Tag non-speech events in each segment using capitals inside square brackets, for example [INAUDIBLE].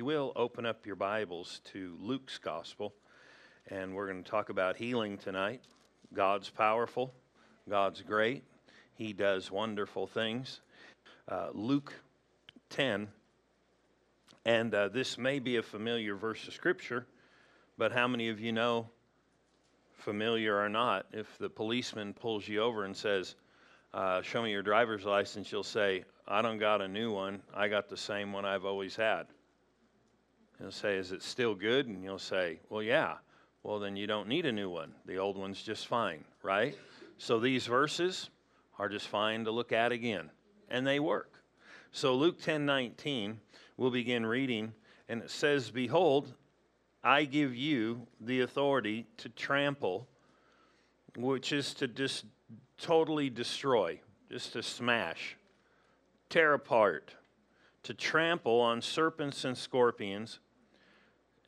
you will, open up your Bibles to Luke's Gospel. And we're going to talk about healing tonight. God's powerful, God's great, He does wonderful things. Uh, Luke 10, and uh, this may be a familiar verse of Scripture, but how many of you know, familiar or not, if the policeman pulls you over and says, uh, Show me your driver's license, you'll say, I don't got a new one. I got the same one I've always had. He'll say, Is it still good? And you'll say, Well, yeah. Well, then you don't need a new one. The old one's just fine, right? So these verses are just fine to look at again, and they work. So Luke 10 19, we'll begin reading, and it says, Behold, I give you the authority to trample, which is to just totally destroy, just to smash, tear apart, to trample on serpents and scorpions.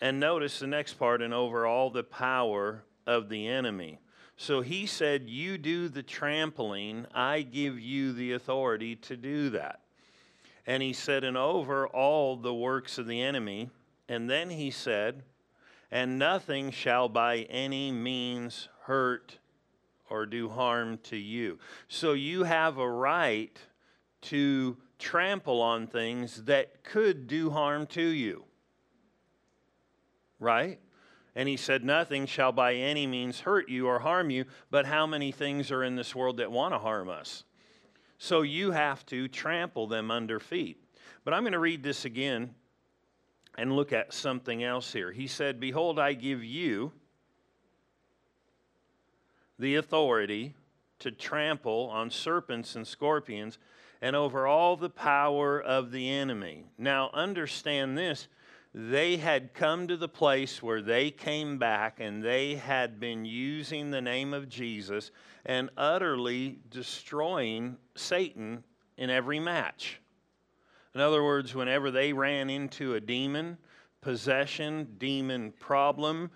And notice the next part, and over all the power of the enemy. So he said, You do the trampling, I give you the authority to do that. And he said, And over all the works of the enemy. And then he said, And nothing shall by any means hurt or do harm to you. So you have a right to trample on things that could do harm to you. Right? And he said, Nothing shall by any means hurt you or harm you, but how many things are in this world that want to harm us? So you have to trample them under feet. But I'm going to read this again and look at something else here. He said, Behold, I give you the authority to trample on serpents and scorpions and over all the power of the enemy. Now, understand this they had come to the place where they came back and they had been using the name of Jesus and utterly destroying Satan in every match. In other words, whenever they ran into a demon, possession, demon problem,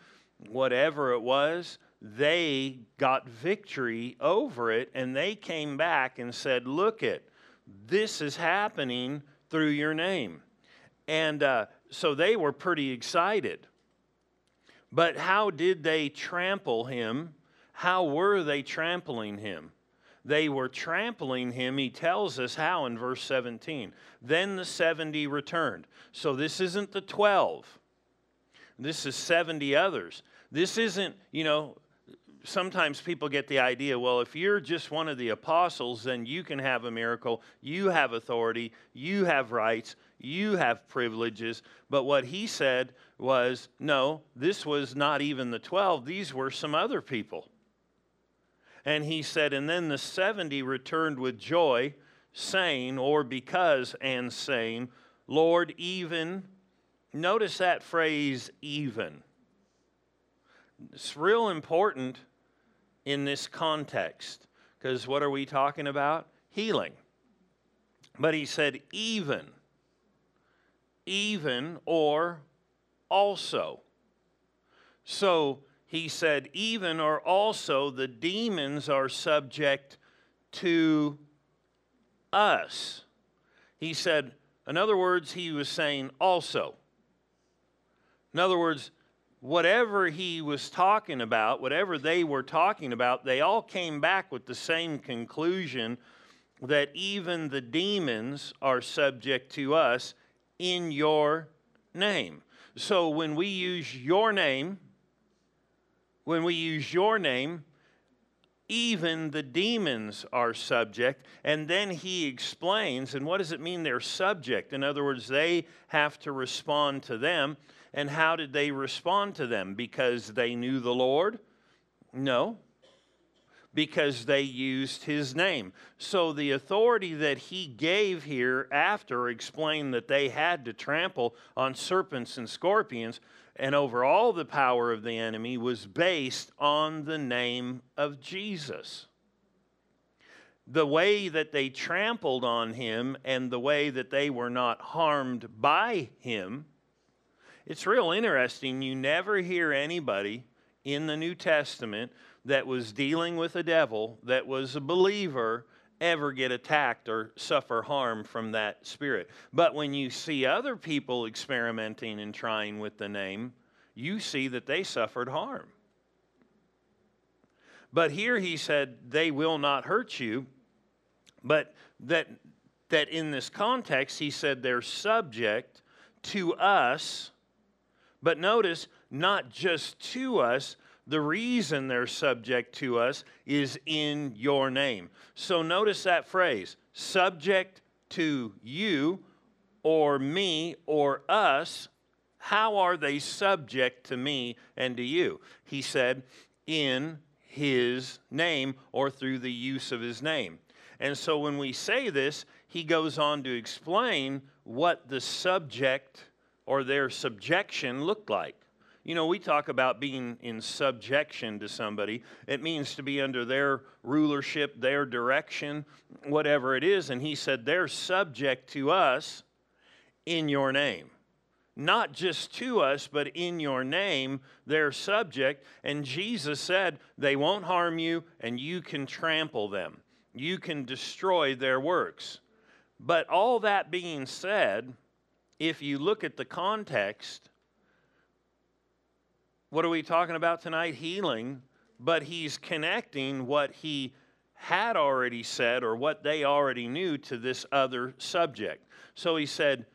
whatever it was, they got victory over it and they came back and said, Look it, this is happening through your name. And uh, so they were pretty excited. But how did they trample him? How were they trampling him? They were trampling him. He tells us how in verse 17. Then the 70 returned. So this isn't the 12, this is 70 others. This isn't, you know, sometimes people get the idea well, if you're just one of the apostles, then you can have a miracle, you have authority, you have rights, you have privileges. But what he said was no, this was not even the 12, these were some other people. And he said, and then the 70 returned with joy, saying, or because and saying, Lord, even, notice that phrase, even. It's real important in this context. Because what are we talking about? Healing. But he said, even, even, or also. So he said, even or also, the demons are subject to us. He said, in other words, he was saying also. In other words, whatever he was talking about, whatever they were talking about, they all came back with the same conclusion that even the demons are subject to us in your name. So when we use your name, when we use your name, even the demons are subject. And then he explains, and what does it mean they're subject? In other words, they have to respond to them. And how did they respond to them? Because they knew the Lord? No. Because they used his name. So the authority that he gave here after explained that they had to trample on serpents and scorpions and over all the power of the enemy was based on the name of Jesus. The way that they trampled on him and the way that they were not harmed by him it's real interesting. You never hear anybody in the New Testament that was dealing with a devil, that was a believer, ever get attacked or suffer harm from that spirit. But when you see other people experimenting and trying with the name, you see that they suffered harm. But here he said, they will not hurt you. But that, that in this context, he said they're subject to us. But notice, not just to us, the reason they're subject to us is in your name. So notice that phrase subject to you or me or us. How are they subject to me and to you? He said, in his name or through the use of his name. And so when we say this, he goes on to explain what the subject or their subjection looked like. You know, we talk about being in subjection to somebody. It means to be under their rulership, their direction, whatever it is. And he said, they're subject to us in your name. Not just to us, but in your name, they're subject. And Jesus said, they won't harm you, and you can trample them. You can destroy their works. But all that being said, if you look at the context, what are we talking about tonight? Healing. But he's connecting what he had already said or what they already knew to this other subject. So he said,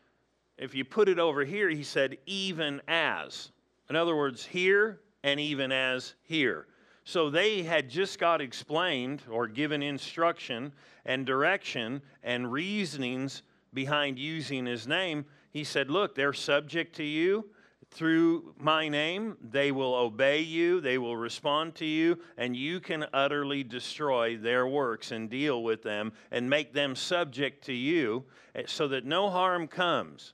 if you put it over here, he said, even as. In other words, here and even as here. So they had just got explained or given instruction and direction and reasonings behind using his name. He said, Look, they're subject to you through my name, they will obey you, they will respond to you, and you can utterly destroy their works and deal with them and make them subject to you eh, so that no harm comes.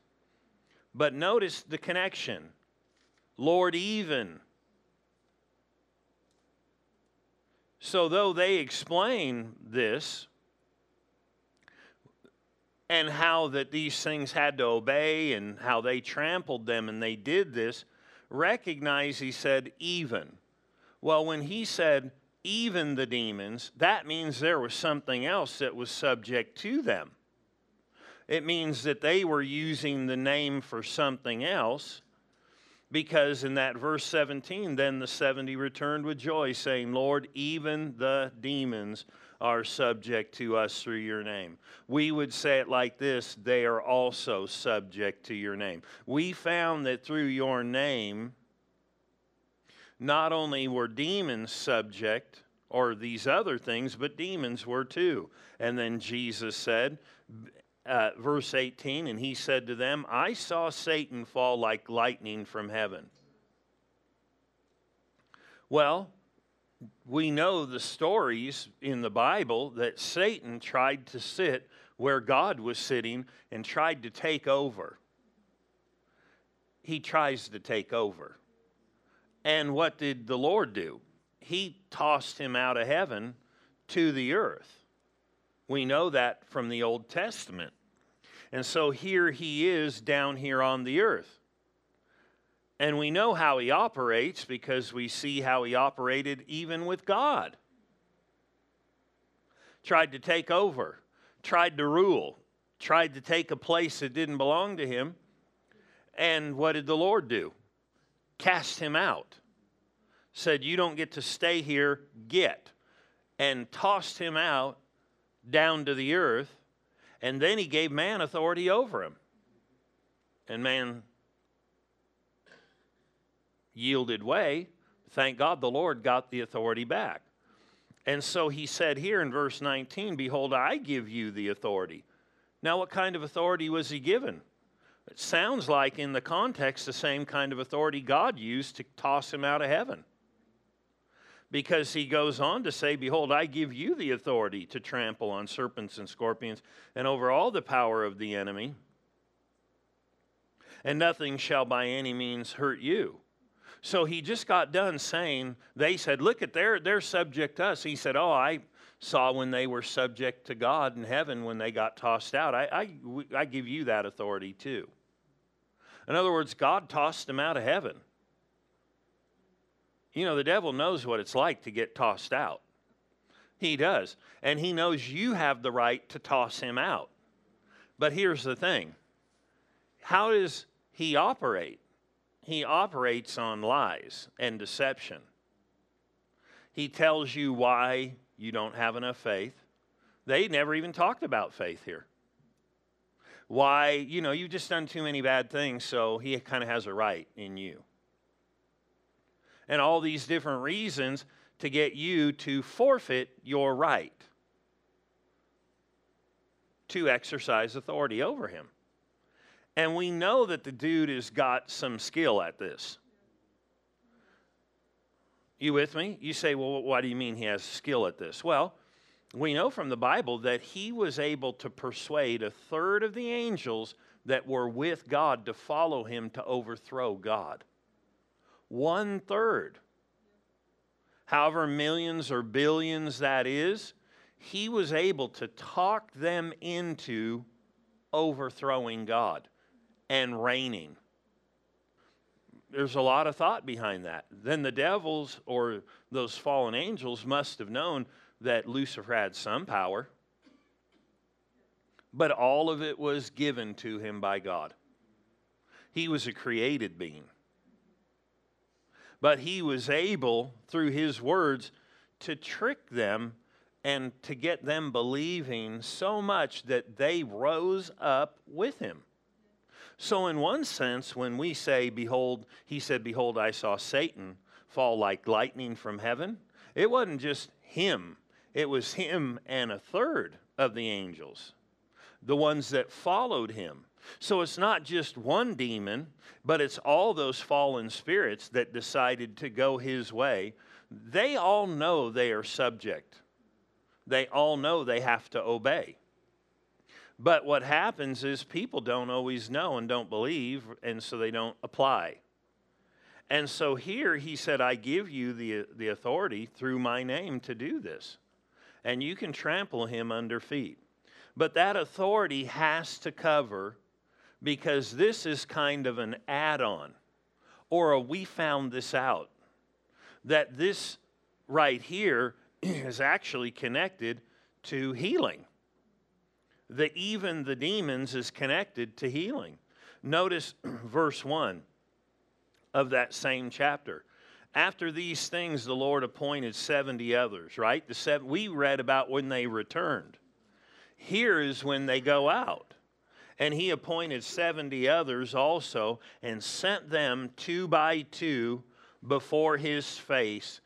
But notice the connection Lord, even. So, though they explain this, and how that these things had to obey and how they trampled them and they did this, recognize he said even. Well, when he said even the demons, that means there was something else that was subject to them. It means that they were using the name for something else because in that verse 17, then the 70 returned with joy, saying, Lord, even the demons are subject to us through your name. We would say it like this they are also subject to your name. We found that through your name, not only were demons subject, or these other things, but demons were too. And then Jesus said, uh, verse 18, and he said to them, I saw Satan fall like lightning from heaven. Well, we know the stories in the Bible that Satan tried to sit where God was sitting and tried to take over. He tries to take over. And what did the Lord do? He tossed him out of heaven to the earth. We know that from the Old Testament. And so here he is down here on the earth. And we know how he operates because we see how he operated even with God. Tried to take over, tried to rule, tried to take a place that didn't belong to him. And what did the Lord do? Cast him out. Said, You don't get to stay here, get. And tossed him out down to the earth. And then he gave man authority over him. And man yielded way, thank God the Lord got the authority back. And so he said here in verse 19, Behold, I give you the authority. Now, what kind of authority was he given? It sounds like, in the context, the same kind of authority God used to toss him out of heaven. Because he goes on to say, Behold, I give you the authority to trample on serpents and scorpions and over all the power of the enemy, and nothing shall by any means hurt you. So he just got done saying, they said, look at their, they're subject to us. He said, oh, I saw when they were subject to God in heaven when they got tossed out. I, I, I give you that authority too. In other words, God tossed them out of heaven. You know, the devil knows what it's like to get tossed out. He does. And he knows you have the right to toss him out. But here's the thing how does he operate? He operates on lies and deception. He tells you why you don't have enough faith. They never even talked about faith here. Why, you know, you've just done too many bad things, so he kind of has a right in you. And all these different reasons to get you to forfeit your right to exercise authority over him. And we know that the dude has got some skill at this. You with me? You say, well, why do you mean he has skill at this? Well, we know from the Bible that he was able to persuade a third of the angels that were with God to follow him to overthrow God. One third. However, millions or billions that is, he was able to talk them into overthrowing God and reigning there's a lot of thought behind that. Then the devils or those fallen angels must have known that Lucifer had some power, but all of it was given to him by God. He was a created being. But he was able, through his words, to trick them and to get them believing so much that they rose up with him. So, in one sense, when we say, Behold, he said, Behold, I saw Satan fall like lightning from heaven, it wasn't just him, it was him and a third of the angels, the ones that followed him. So it's not just one demon, but it's all those fallen spirits that decided to go his way. They all know they are subject, they all know they have to obey. But what happens is people don't always know and don't believe, and so they don't apply. And so here he said, I give you the, the authority through my name to do this. And you can trample him under feet. But that authority has to cover because this is kind of an add on or a we found this out. That this right here [CLEARS THROAT] is actually connected to healing that even the demons is connected to healing. Notice [CLEARS THROAT] verse 1 of that same chapter. After these things, the Lord appointed 70 others, right? The seven, we read about when they returned. Here is when they go out. And he appointed 70 others also and sent them two by two before his face,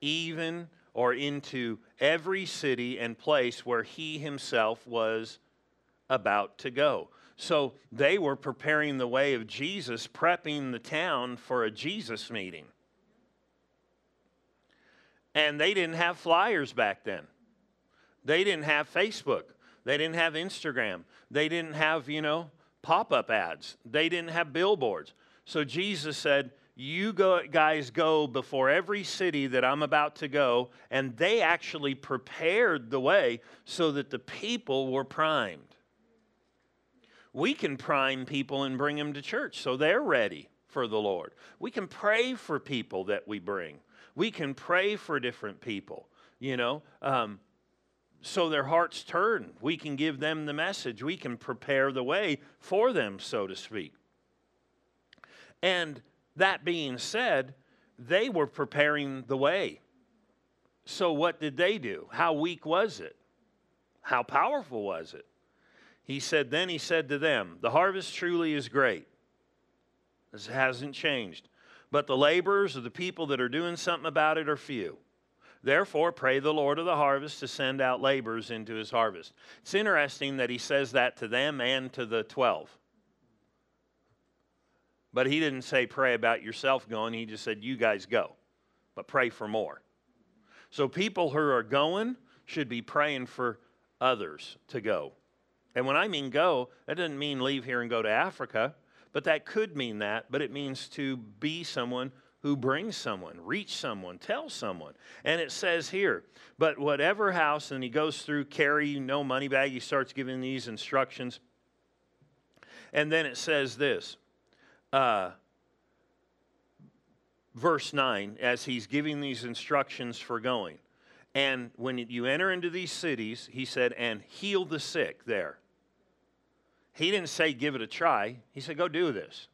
even or into every city and place where he himself was about to go. So they were preparing the way of Jesus, prepping the town for a Jesus meeting. And they didn't have flyers back then. They didn't have Facebook. They didn't have Instagram. They didn't have, you know, pop up ads. They didn't have billboards. So Jesus said, You go, guys go before every city that I'm about to go. And they actually prepared the way so that the people were primed we can prime people and bring them to church so they're ready for the Lord. We can pray for people that we bring. We can pray for different people, you know, um, so their hearts turn. We can give them the message. We can prepare the way for them, so to speak. And that being said, they were preparing the way. So, what did they do? How weak was it? How powerful was it? He said, Then he said to them, The harvest truly is great. This hasn't changed. But the laborers or the people that are doing something about it are few. Therefore, pray the Lord of the harvest to send out laborers into his harvest. It's interesting that he says that to them and to the 12. But he didn't say, pray about yourself going. He just said, you guys go, but pray for more. So people who are going should be praying for others to go. And when I mean go, that doesn't mean leave here and go to Africa, but that could mean that, but it means to be someone who brings someone, reach someone, tell someone. And it says here, but whatever house, and he goes through carry no money bag, he starts giving these instructions. And then it says this, uh, verse 9, as he's giving these instructions for going. And when you enter into these cities, he said, and heal the sick there. He didn't say give it a try. He said, go do this.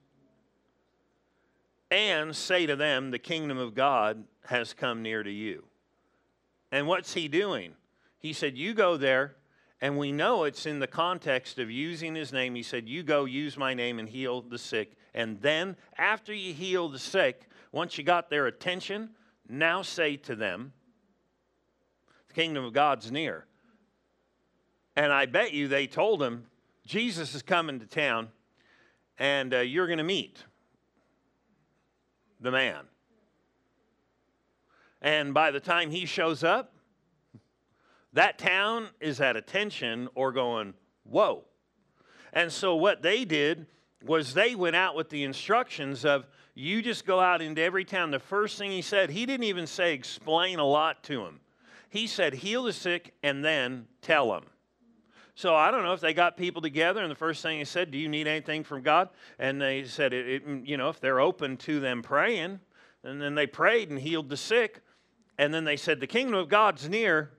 And say to them, the kingdom of God has come near to you. And what's he doing? He said, You go there, and we know it's in the context of using his name. He said, You go, use my name, and heal the sick. And then, after you heal the sick, once you got their attention, now say to them, The kingdom of God's near. And I bet you they told him, Jesus is coming to town, and uh, you're going to meet the man. And by the time he shows up, that town is at attention or going, whoa. And so what they did was they went out with the instructions of you just go out into every town. The first thing he said, he didn't even say explain a lot to him. He said, heal the sick and then tell them. So I don't know if they got people together, and the first thing he said, "Do you need anything from God?" And they said, it, it, "You know, if they're open to them praying." And then they prayed and healed the sick, and then they said, "The kingdom of God's near."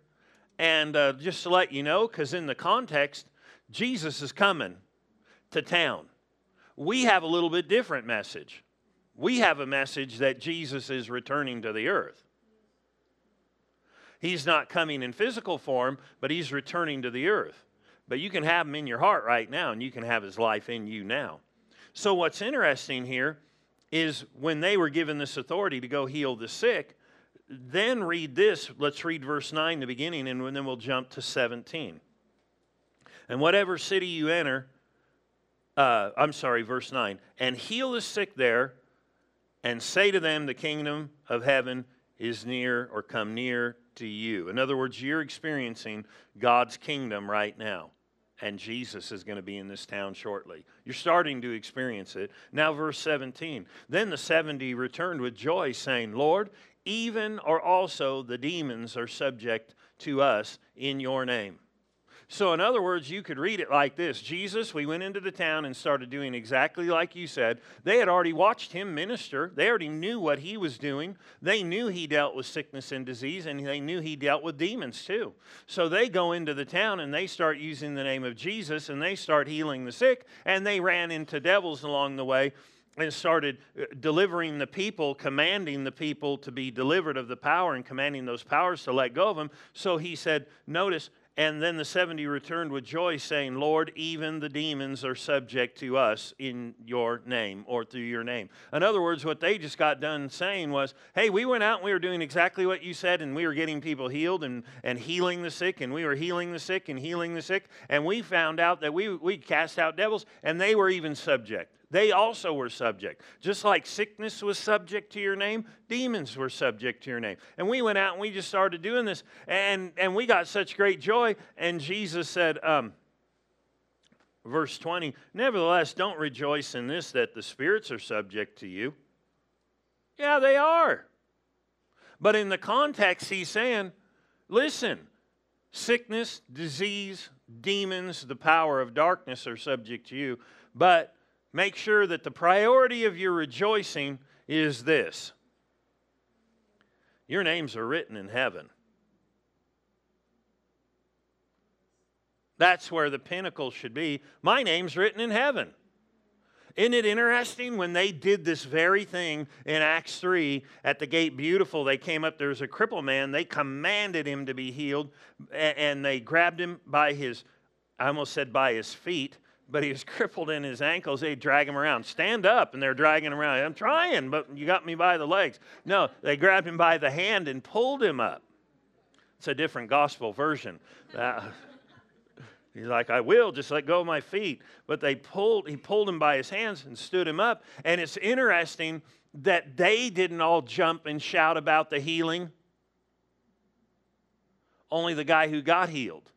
And uh, just to let you know, because in the context, Jesus is coming to town. We have a little bit different message. We have a message that Jesus is returning to the earth. He's not coming in physical form, but he's returning to the earth. But you can have him in your heart right now, and you can have his life in you now. So, what's interesting here is when they were given this authority to go heal the sick, then read this. Let's read verse 9, the beginning, and then we'll jump to 17. And whatever city you enter, uh, I'm sorry, verse 9, and heal the sick there, and say to them, The kingdom of heaven is near or come near to you. In other words, you're experiencing God's kingdom right now. And Jesus is going to be in this town shortly. You're starting to experience it. Now, verse 17. Then the 70 returned with joy, saying, Lord, even or also the demons are subject to us in your name. So, in other words, you could read it like this Jesus, we went into the town and started doing exactly like you said. They had already watched him minister, they already knew what he was doing. They knew he dealt with sickness and disease, and they knew he dealt with demons too. So, they go into the town and they start using the name of Jesus and they start healing the sick, and they ran into devils along the way and started uh, delivering the people, commanding the people to be delivered of the power and commanding those powers to let go of them. So he said, Notice, and then the 70 returned with joy, saying, Lord, even the demons are subject to us in your name or through your name. In other words, what they just got done saying was, Hey, we went out and we were doing exactly what you said, and we were getting people healed and, and healing the sick, and we were healing the sick and healing the sick. And we found out that we, we cast out devils, and they were even subject. They also were subject. Just like sickness was subject to your name, demons were subject to your name. And we went out and we just started doing this, and, and we got such great joy. And Jesus said, um, verse 20, Nevertheless, don't rejoice in this that the spirits are subject to you. Yeah, they are. But in the context, he's saying, listen, sickness, disease, demons, the power of darkness are subject to you. But make sure that the priority of your rejoicing is this your names are written in heaven. That's where the pinnacle should be. My name's written in heaven. Isn't it interesting when they did this very thing in Acts 3 at the gate beautiful? They came up, there was a crippled man. They commanded him to be healed, and they grabbed him by his, I almost said by his feet, but he was crippled in his ankles. They drag him around. Stand up, and they're dragging him around. I'm trying, but you got me by the legs. No, they grabbed him by the hand and pulled him up. It's a different gospel version. [LAUGHS] He's like, I will, just let go of my feet. But they pulled, he pulled him by his hands and stood him up. And it's interesting that they didn't all jump and shout about the healing. Only the guy who got healed.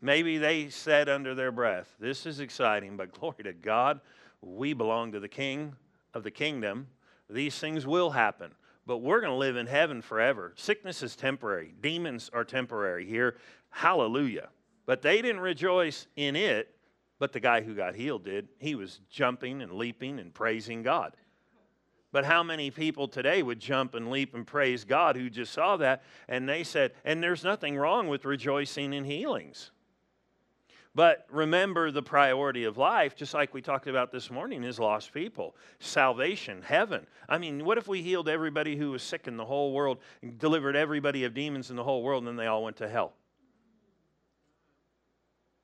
Maybe they said under their breath, This is exciting, but glory to God, we belong to the King of the kingdom. These things will happen, but we're going to live in heaven forever. Sickness is temporary, demons are temporary here. Hallelujah. But they didn't rejoice in it, but the guy who got healed did. He was jumping and leaping and praising God. But how many people today would jump and leap and praise God who just saw that? And they said, and there's nothing wrong with rejoicing in healings. But remember the priority of life, just like we talked about this morning, is lost people, salvation, heaven. I mean, what if we healed everybody who was sick in the whole world, and delivered everybody of demons in the whole world, and then they all went to hell?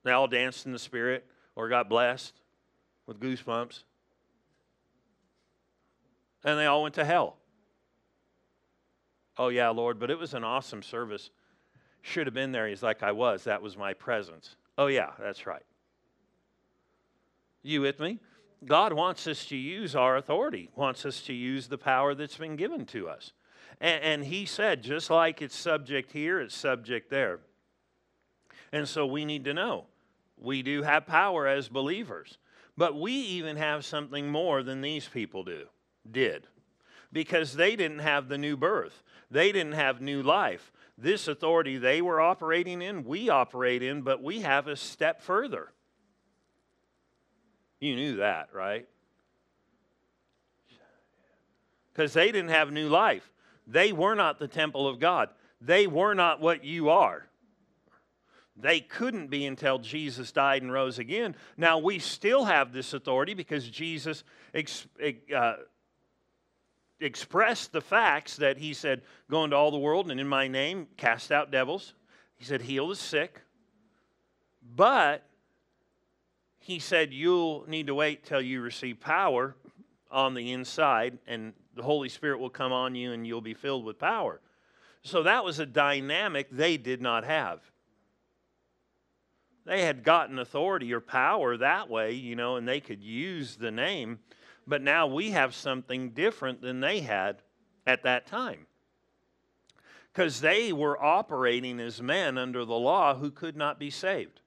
They all danced in the spirit or got blessed with goosebumps. And they all went to hell. Oh, yeah, Lord, but it was an awesome service. Should have been there. He's like, I was. That was my presence. Oh, yeah, that's right. You with me? God wants us to use our authority, wants us to use the power that's been given to us. And, and, He said, just like it's subject here, it's subject there. And so we need to know we do have power as believers, but we even have something more than these people do, did, because they didn't have the new birth, they didn't have new life this authority they were operating in, we operate in, but we have a step further. You knew that, right? Because they didn't have new life. They were not the temple of God. They were not what you are. They couldn't be until Jesus died and rose again. Now, we still have this authority because Jesus uh, expressed the facts that he said, Go into all the world and in my name cast out devils. He said, Heal the sick. But he said, You'll need to wait till you receive power on the inside, and the Holy Spirit will come on you and you'll be filled with power. So that was a dynamic they did not have. They had gotten authority or power that way, you know, and they could use the name but now we have something different than they had at that time. Because they were operating as men under the law who could not be saved,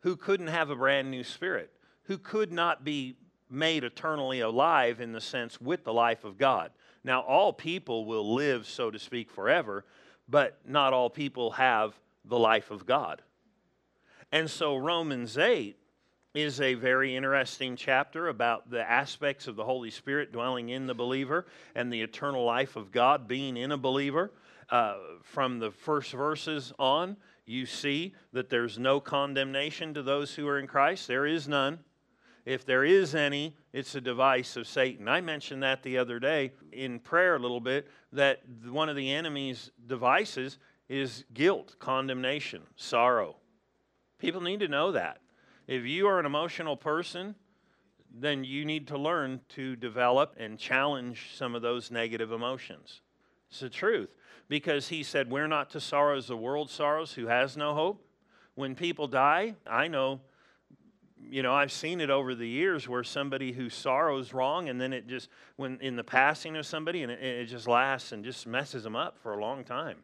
who couldn't have a brand new spirit, who could not be made eternally alive in the sense with the life of God. Now, all people will live, so to speak, forever, but not all people have the life of God. And so, Romans 8 is a very interesting chapter about the aspects of the Holy Spirit dwelling in the believer and the eternal life of God being in a believer. Uh, from the first verses on, you see that there's no condemnation to those who are in Christ. There is none. If there is any, it's a device of Satan. I mentioned that the other day in prayer a little bit that one of the enemy's devices is guilt, condemnation, sorrow. People need to know that. If you are an emotional person, then you need to learn to develop and challenge some of those negative emotions. It's the truth. Because he said, We're not to sorrow as the world sorrows, who has no hope. When people die, I know, you know, I've seen it over the years where somebody who sorrows wrong and then it just, when in the passing of somebody, and it, it just lasts and just messes them up for a long time.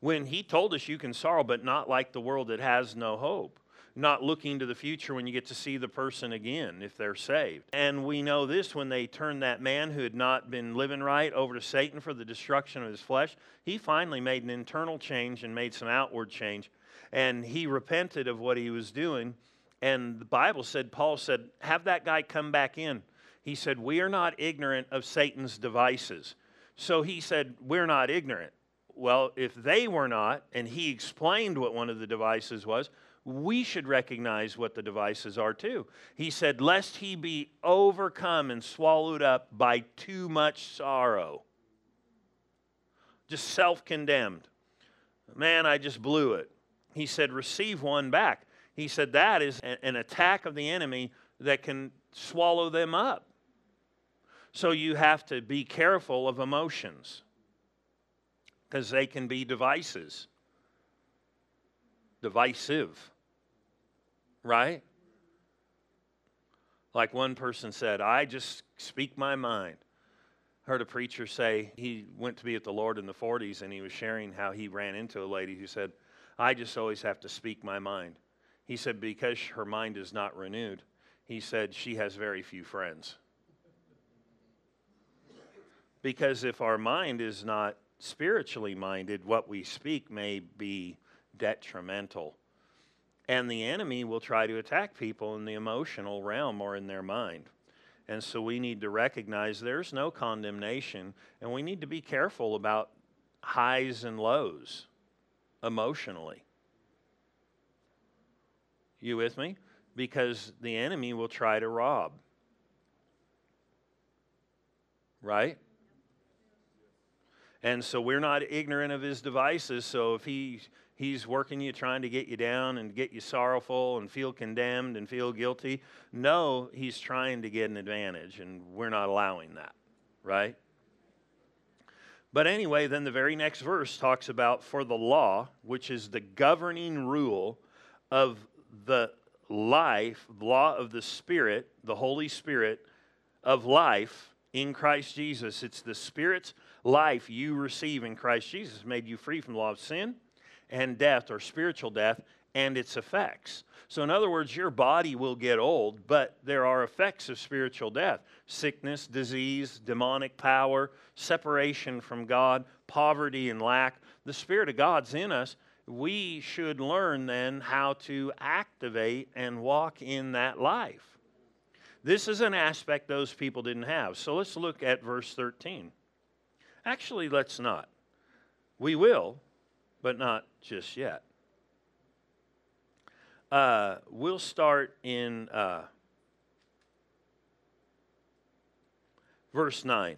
When he told us you can sorrow, but not like the world that has no hope not looking to the future when you get to see the person again if they're saved. And we know this when they turned that man who had not been living right over to Satan for the destruction of his flesh, he finally made an internal change and made some outward change. And he repented of what he was doing. And the Bible said, Paul said, have that guy come back in. He said, We are not ignorant of Satan's devices. So he said, We're not ignorant. Well, if they were not, and he explained what one of the devices was, we should recognize what the devices are too. He said, Lest he be overcome and swallowed up by too much sorrow. Just self condemned. Man, I just blew it. He said, Receive one back. He said, That is an attack of the enemy that can swallow them up. So you have to be careful of emotions because they can be devices, divisive right? Like one person said, I just speak my mind. Heard a preacher say he went to be at the Lord in the 40s and he was sharing how he ran into a lady who said, I just always have to speak my mind. He said, because her mind is not renewed, he said, she has very few friends. Because if our mind is not spiritually minded, what we speak may be detrimental and the enemy will try to attack people in the emotional realm or in their mind. And so we need to recognize there's no condemnation, and we need to be careful about highs and lows emotionally. You with me? Because the enemy will try to rob. Right? And so we're not ignorant of his devices. So if he he's working you, trying to get you down and get you sorrowful and feel condemned and feel guilty, no, he's trying to get an advantage, and we're not allowing that, right? But anyway, then the very next verse talks about for the law, which is the governing rule of the life, law of the Spirit, the Holy Spirit of life in Christ Jesus. It's the Spirit's life you receive in Christ Jesus made you free from the law of sin and death or spiritual death and its effects. So, in other words, your body will get old, but there are effects of spiritual death sickness, disease, demonic power, separation from God, poverty, and lack. The Spirit of God's in us. We should learn then how to activate and walk in that life. This is an aspect those people didn't have. So let's look at verse 13. Actually, let's not. We will, but not just yet. Uh, we'll start in uh, verse 9.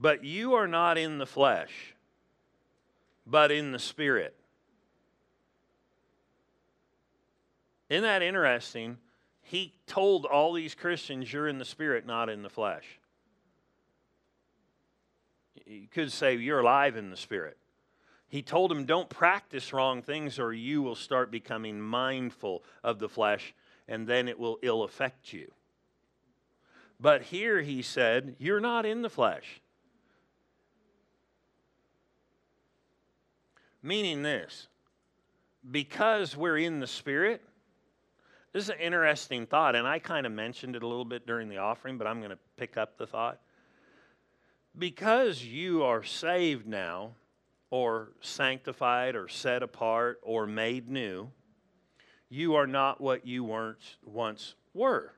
But you are not in the flesh, but in the Spirit. Isn't that interesting? He told all these Christians, You're in the Spirit, not in the flesh. You could say, You're alive in the Spirit. He told him, Don't practice wrong things, or you will start becoming mindful of the flesh, and then it will ill affect you. But here he said, You're not in the flesh. Meaning this, because we're in the Spirit, this is an interesting thought, and I kind of mentioned it a little bit during the offering, but I'm going to pick up the thought. Because you are saved now, or sanctified or set apart or made new, you are not what you weren't once were.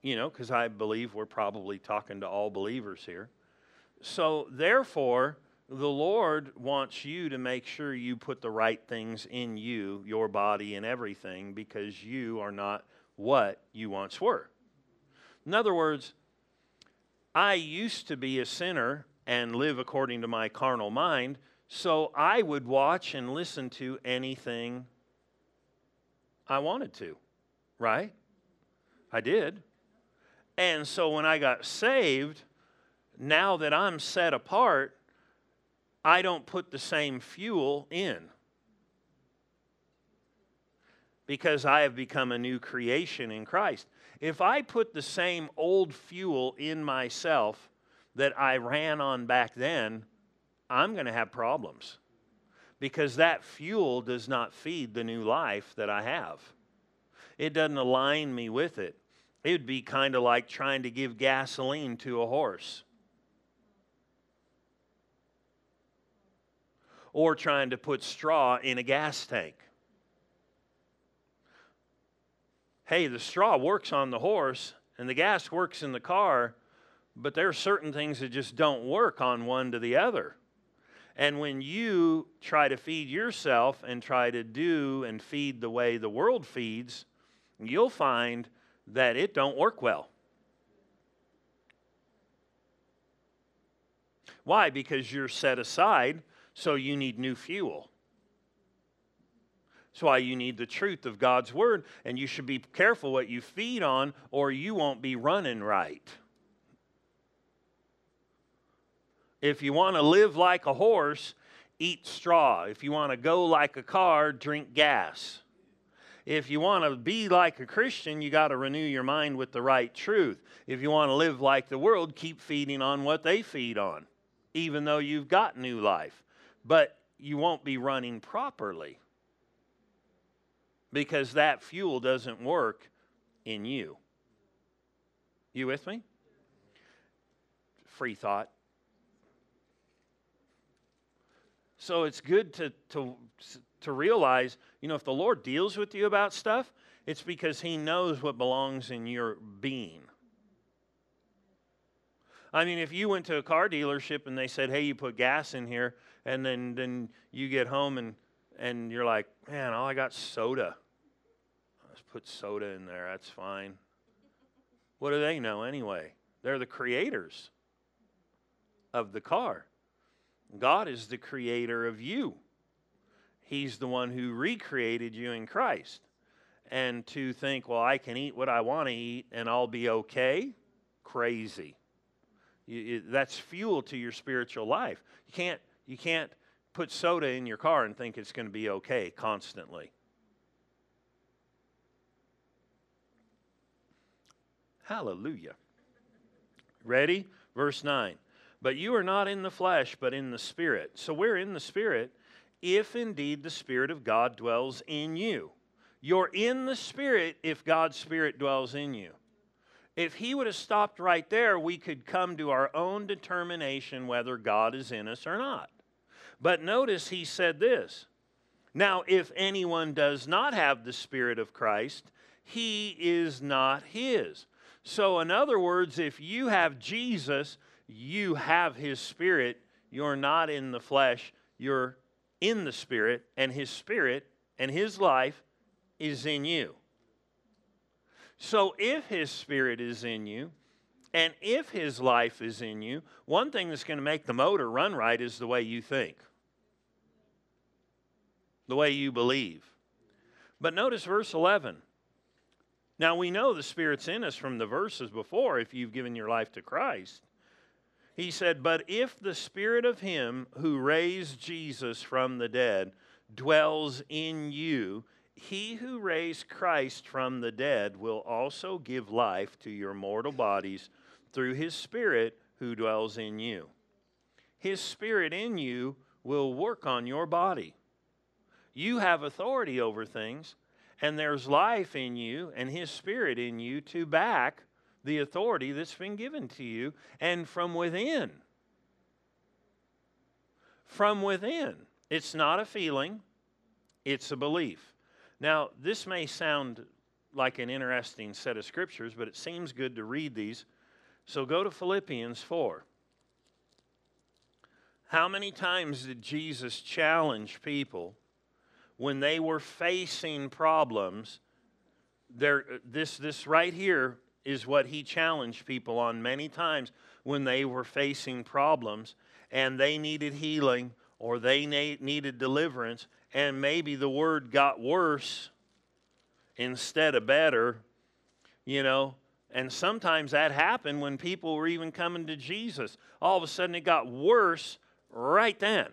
You know, because I believe we're probably talking to all believers here. So, therefore, the Lord wants you to make sure you put the right things in you, your body, and everything, because you are not what you once were. In other words, I used to be a sinner and live according to my carnal mind, so I would watch and listen to anything I wanted to, right? I did. And so when I got saved, now that I'm set apart, I don't put the same fuel in because I have become a new creation in Christ. If I put the same old fuel in myself that I ran on back then, I'm going to have problems because that fuel does not feed the new life that I have. It doesn't align me with it. It would be kind of like trying to give gasoline to a horse. Or trying to put straw in a gas tank. Hey, the straw works on the horse and the gas works in the car, but there are certain things that just don't work on one to the other. And when you try to feed yourself and try to do and feed the way the world feeds, you'll find that it don't work well. Why? Because you're set aside, so you need new fuel. That's why you need the truth of God's word, and you should be careful what you feed on, or you won't be running right. If you want to live like a horse, eat straw. If you want to go like a car, drink gas. If you want to be like a Christian, you got to renew your mind with the right truth. If you want to live like the world, keep feeding on what they feed on, even though you've got new life. But you won't be running properly because that fuel doesn't work in you. You with me? Free thought. So it's good to, to, to realize, you know, if the Lord deals with you about stuff, it's because He knows what belongs in your being. I mean, if you went to a car dealership and they said, "Hey, you put gas in here," and then then you get home and and you're like, "Man, all I got soda." Let's put soda in there. That's fine. What do they know anyway? They're the creators of the car. God is the creator of you. He's the one who recreated you in Christ. And to think, well, I can eat what I want to eat and I'll be okay, crazy. You, that's fuel to your spiritual life. You can't, you can't put soda in your car and think it's going to be okay constantly. Hallelujah. Ready? Verse 9. But you are not in the flesh, but in the Spirit. So we're in the Spirit if indeed the Spirit of God dwells in you. You're in the Spirit if God's Spirit dwells in you. If he would have stopped right there, we could come to our own determination whether God is in us or not. But notice he said this Now, if anyone does not have the Spirit of Christ, he is not his. So, in other words, if you have Jesus, you have his spirit. You're not in the flesh, you're in the spirit, and his spirit and his life is in you. So, if his spirit is in you, and if his life is in you, one thing that's going to make the motor run right is the way you think, the way you believe. But notice verse 11. Now we know the Spirit's in us from the verses before if you've given your life to Christ. He said, But if the Spirit of Him who raised Jesus from the dead dwells in you, he who raised Christ from the dead will also give life to your mortal bodies through His Spirit who dwells in you. His Spirit in you will work on your body. You have authority over things and there's life in you and His Spirit in you to back the authority that's been given to you and from within. From within. It's not a feeling, it's a belief. Now, this may sound like an interesting set of scriptures, but it seems good to read these. So go to Philippians 4. How many times did Jesus challenge people when they were facing problems, there, this, this right here is what he challenged people on many times when they were facing problems and they needed healing or they needed deliverance, and maybe the word got worse instead of better, you know. And sometimes that happened when people were even coming to Jesus. All of a sudden, it got worse right then.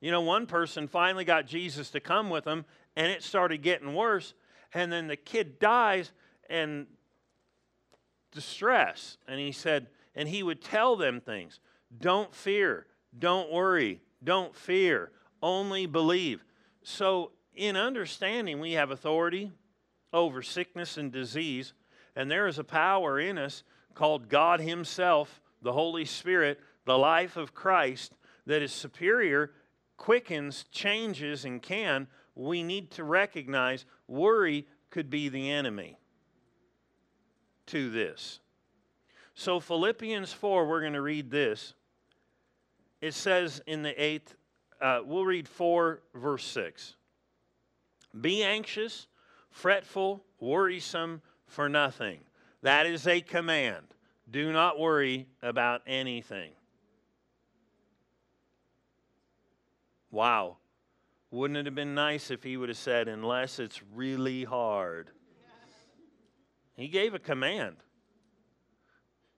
You know, one person finally got Jesus to come with them, and it started getting worse. And then the kid dies and distress. And he said, and he would tell them things. Don't fear, don't worry, don't fear, only believe. So, in understanding, we have authority over sickness and disease, and there is a power in us called God Himself, the Holy Spirit, the life of Christ, that is superior quickens, changes, and can, we need to recognize worry could be the enemy to this. So, Philippians 4, we're going to read this. It says in the eighth, uh, we'll read 4, verse 6. Be anxious, fretful, worrisome for nothing. That is a command. Do not worry about anything. Wow. Wouldn't it have been nice if he would have said, unless it's really hard? He gave a command.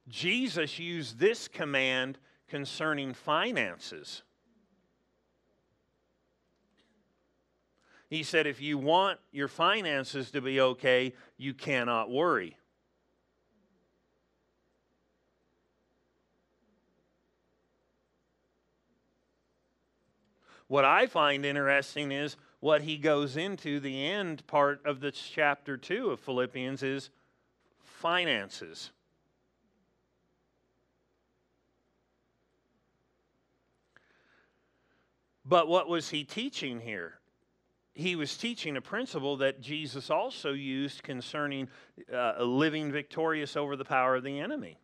Jesus used this command concerning finances. He said, if you want your finances to be okay, you cannot worry. What I find interesting is what he goes into the end part of this chapter 2 of Philippians is finances. But what was he teaching here? He was teaching a principle that Jesus also used concerning uh, living victorious over the power of the enemy.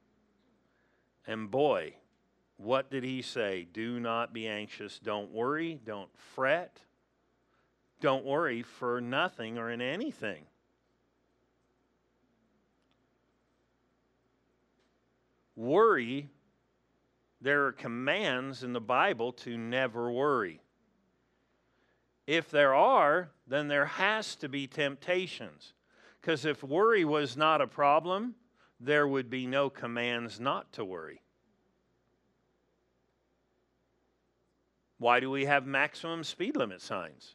And boy, what did he say? Do not be anxious. Don't worry. Don't fret. Don't worry for nothing or in anything. Worry, there are commands in the Bible to never worry. If there are, then there has to be temptations. Because if worry was not a problem, there would be no commands not to worry. Why do we have maximum speed limit signs?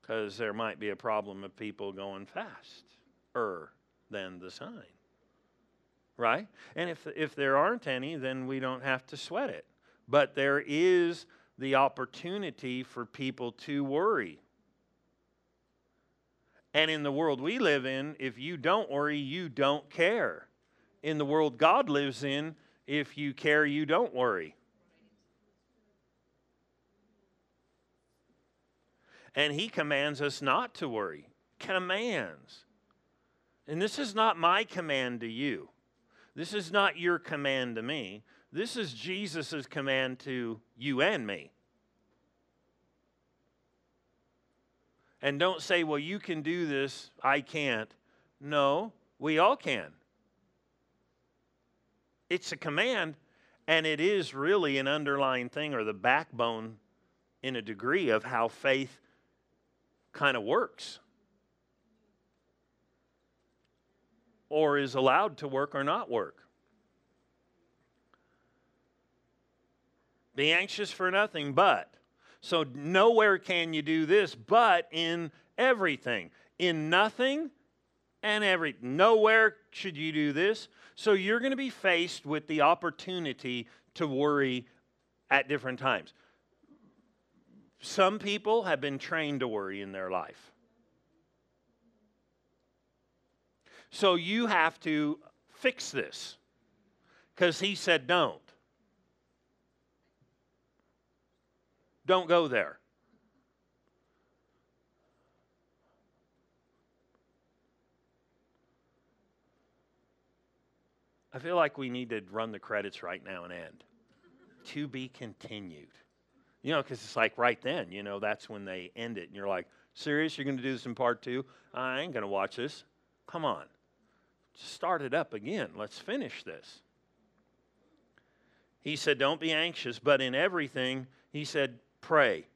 Because there might be a problem of people going faster than the sign. Right? And if, if there aren't any, then we don't have to sweat it. But there is the opportunity for people to worry. And in the world we live in, if you don't worry, you don't care. In the world God lives in, if you care, you don't worry. And He commands us not to worry. Commands. And this is not my command to you. This is not your command to me. This is Jesus' command to you and me. And don't say, well, you can do this, I can't. No, we all can. It's a command, and it is really an underlying thing or the backbone in a degree of how faith kind of works. Or is allowed to work or not work. Be anxious for nothing but. So, nowhere can you do this but in everything. In nothing and every nowhere should you do this. So, you're going to be faced with the opportunity to worry at different times. Some people have been trained to worry in their life. So, you have to fix this because he said don't. Don't go there. I feel like we need to run the credits right now and end. to be continued. You know, because it's like right then, you know, that's when they end it. And you're like, serious? You're going to do this in part two? I ain't going to watch this. Come on. Start it up again. Let's finish this. He said, Don't be anxious, but in everything, he said, pray.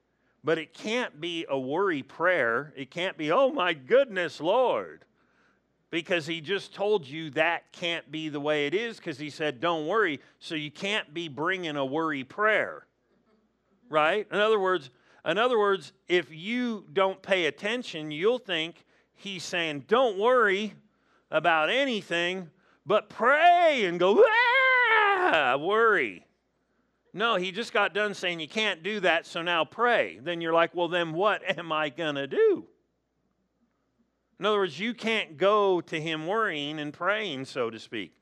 But it can't be a worry prayer. It can't be, oh my goodness, Lord. Because he just told you that can't be the way it is because he said, don't worry. So you can't be bringing a worry prayer. Right? In other words, in other words, if you don't pay attention, you'll think he's saying, don't worry about anything, but pray and go, ah, worry. No, he just got done saying you can't do that, so now pray. Then you're like, well, then what [LAUGHS] am I going to do? In other words, you can't go to him worrying and praying, so to speak.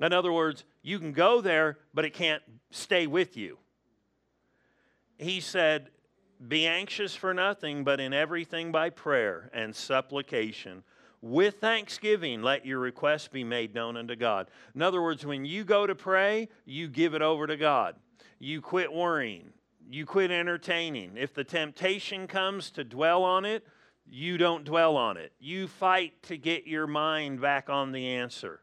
In other words, you can go there, but it can't stay with you. He said, Be anxious for nothing, but in everything by prayer and supplication. With thanksgiving, let your requests be made known unto God. In other words, when you go to pray, you give it over to God you quit worrying, you quit entertaining. If the temptation comes to dwell on it, you don't dwell on it. You fight to get your mind back on the answer.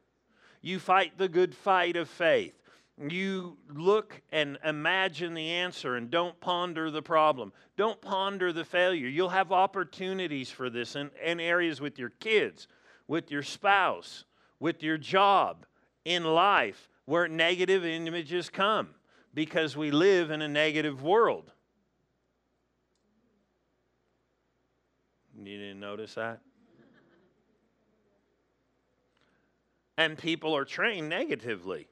You fight the good fight of faith. You look and imagine the answer and don't ponder the problem. Don't ponder the failure. You'll have opportunities for this in, in areas with your kids, with your spouse, with your job, in life where negative images come because we live in a negative world. You didn't notice that? And people are trained negatively,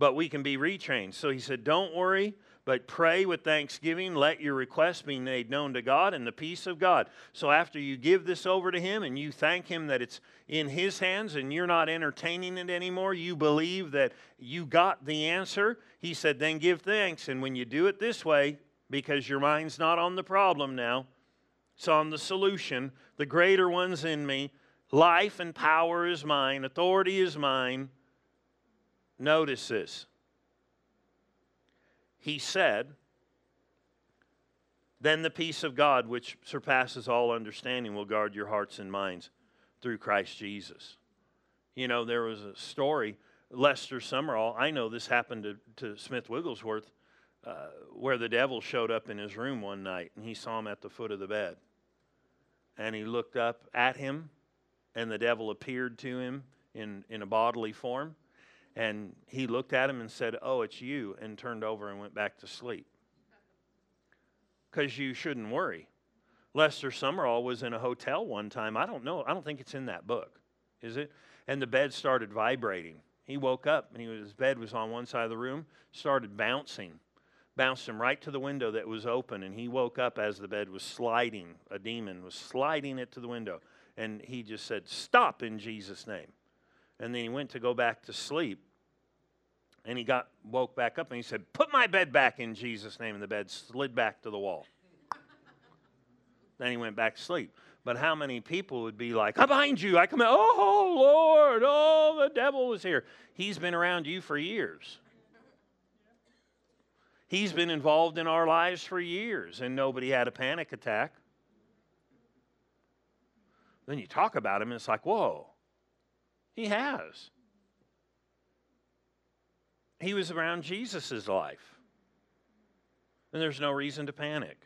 but we can be retrained. So he said, Don't worry but pray with thanksgiving. Let your requests be made known to God and the peace of God. So after you give this over to Him and you thank Him that it's in His hands and you're not entertaining it anymore, you believe that you got the answer, He said, then give thanks. And when you do it this way, because your mind's not on the problem now, it's on the solution. The greater one's in me. Life and power is mine, authority is mine. Notice this. He said, Then the peace of God, which surpasses all understanding, will guard your hearts and minds through Christ Jesus. You know, there was a story, Lester Sumrall, I know this happened to, to Smith Wigglesworth, uh, where the devil showed up in his room one night and he saw him at the foot of the bed. And he looked up at him, and the devil appeared to him in, in a bodily form. And he looked at him and said, Oh, it's you, and turned over and went back to sleep. Because you shouldn't worry. Lester Sumrall was in a hotel one time. I don't know. I don't think it's in that book, is it? And the bed started vibrating. He woke up and he was, his bed was on one side of the room, started bouncing, bounced him right to the window that was open. And he woke up as the bed was sliding. A demon was sliding it to the window. And he just said, Stop in Jesus' name. And then he went to go back to sleep. And he got woke back up and he said, Put my bed back in Jesus' name. And the bed slid back to the wall. [LAUGHS] Then he went back to sleep. But how many people would be like, I'm behind you. I come out, oh, Lord, oh, the devil was here. He's been around you for years. He's been involved in our lives for years, and nobody had a panic attack. Then you talk about him, and it's like, whoa, he has. He was around Jesus' life, and there's no reason to panic.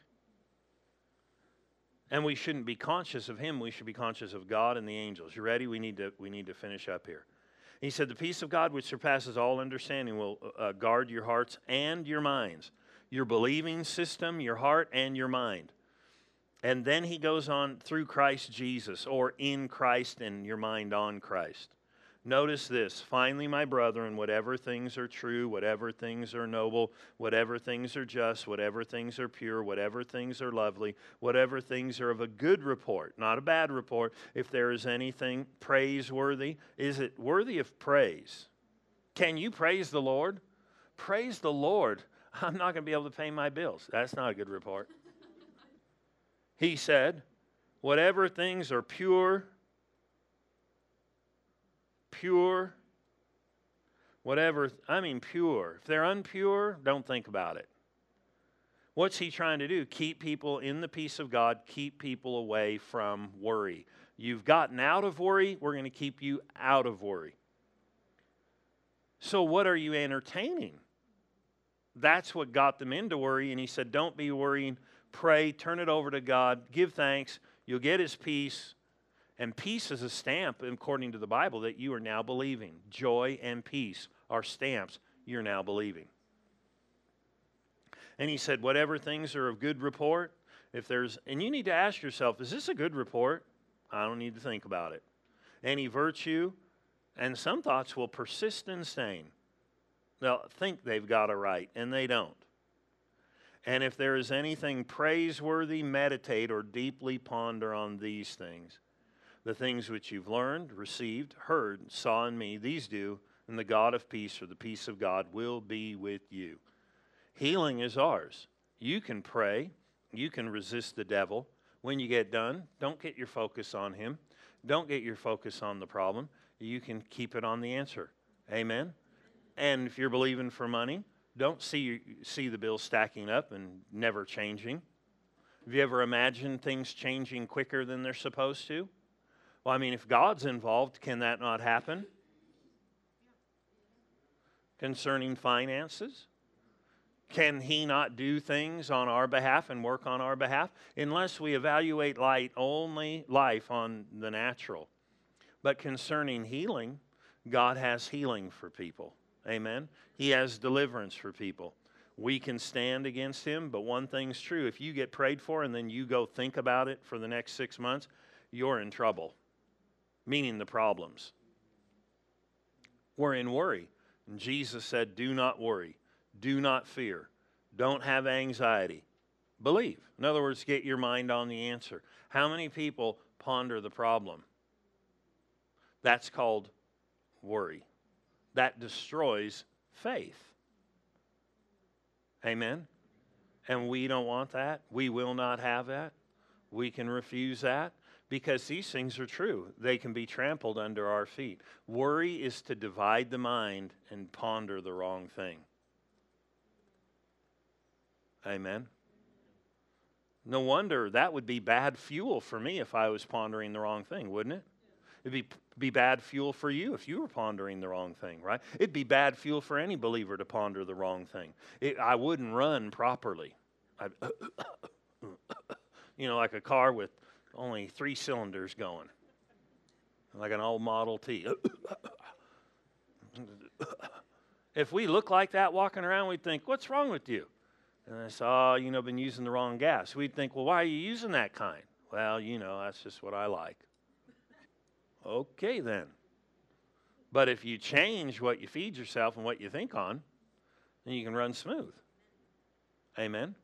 And we shouldn't be conscious of him. We should be conscious of God and the angels. You ready? We need to, we need to finish up here. He said, The peace of God, which surpasses all understanding, will uh, guard your hearts and your minds, your believing system, your heart, and your mind. And then he goes on through Christ Jesus, or in Christ and your mind on Christ. Notice this finally, my brethren, whatever things are true, whatever things are noble, whatever things are just, whatever things are pure, whatever things are lovely, whatever things are of a good report, not a bad report, if there is anything praiseworthy, is it worthy of praise? Can you praise the Lord? Praise the Lord. I'm not going to be able to pay my bills. That's not a good report. he said, whatever things are pure, pure, whatever, I mean pure. If they're unpure, don't think about it. What's he trying to do? Keep people in the peace of God, keep people away from worry. You've gotten out of worry, we're going to keep you out of worry. So, what are you entertaining? That's what got them into worry. And he said, Don't be worrying. Pray, turn it over to God, give thanks. You'll get his peace. And peace is a stamp, according to the Bible, that you are now believing. Joy and peace are stamps you're now believing. And he said, whatever things are of good report, if there's, and you need to ask yourself, is this a good report? I don't need to think about it. Any virtue, and some thoughts will persist in staying. They'll think they've got it right, and they don't. And if there is anything praiseworthy, meditate or deeply ponder on these things. The things which you've learned, received, heard, saw in me, these do, and the God of peace or the peace of God will be with you. Healing is ours. You can pray, you can resist the devil. When you get done, don't get your focus on him, don't get your focus on the problem. You can keep it on the answer. Amen. And if you're believing for money, don't see, see the bill stacking up and never changing. Have you ever imagined things changing quicker than they're supposed to? Well, I mean, if God's involved, can that not happen? Concerning finances? Can He not do things on our behalf and work on our behalf? Unless we evaluate light only life on the natural. But concerning healing, God has healing for people. Amen. He has deliverance for people. We can stand against him, but one thing's true. If you get prayed for and then you go think about it for the next six months, you're in trouble meaning the problems. We're in worry. And Jesus said, Do not worry, do not fear, don't have anxiety. Believe. In other words, get your mind on the answer. How many people ponder the problem? That's called worry. That destroys faith. Amen? And we don't want that. We will not have that. We can refuse that because these things are true. They can be trampled under our feet. Worry is to divide the mind and ponder the wrong thing. Amen. No wonder that would be bad fuel for me if I was pondering the wrong thing, wouldn't it? It'd be, be bad fuel for you if you were pondering the wrong thing, right? It'd be bad fuel for any believer to ponder the wrong thing. It, I wouldn't run properly. [COUGHS] you know, like a car with only three cylinders going, like an old Model T. [COUGHS] if we look like that walking around, we'd think, What's wrong with you? And I saw, oh, you know, been using the wrong gas. We'd think, Well, why are you using that kind? Well, you know, that's just what I like. Okay, then. But if you change what you feed yourself and what you think on, then you can run smooth. Amen.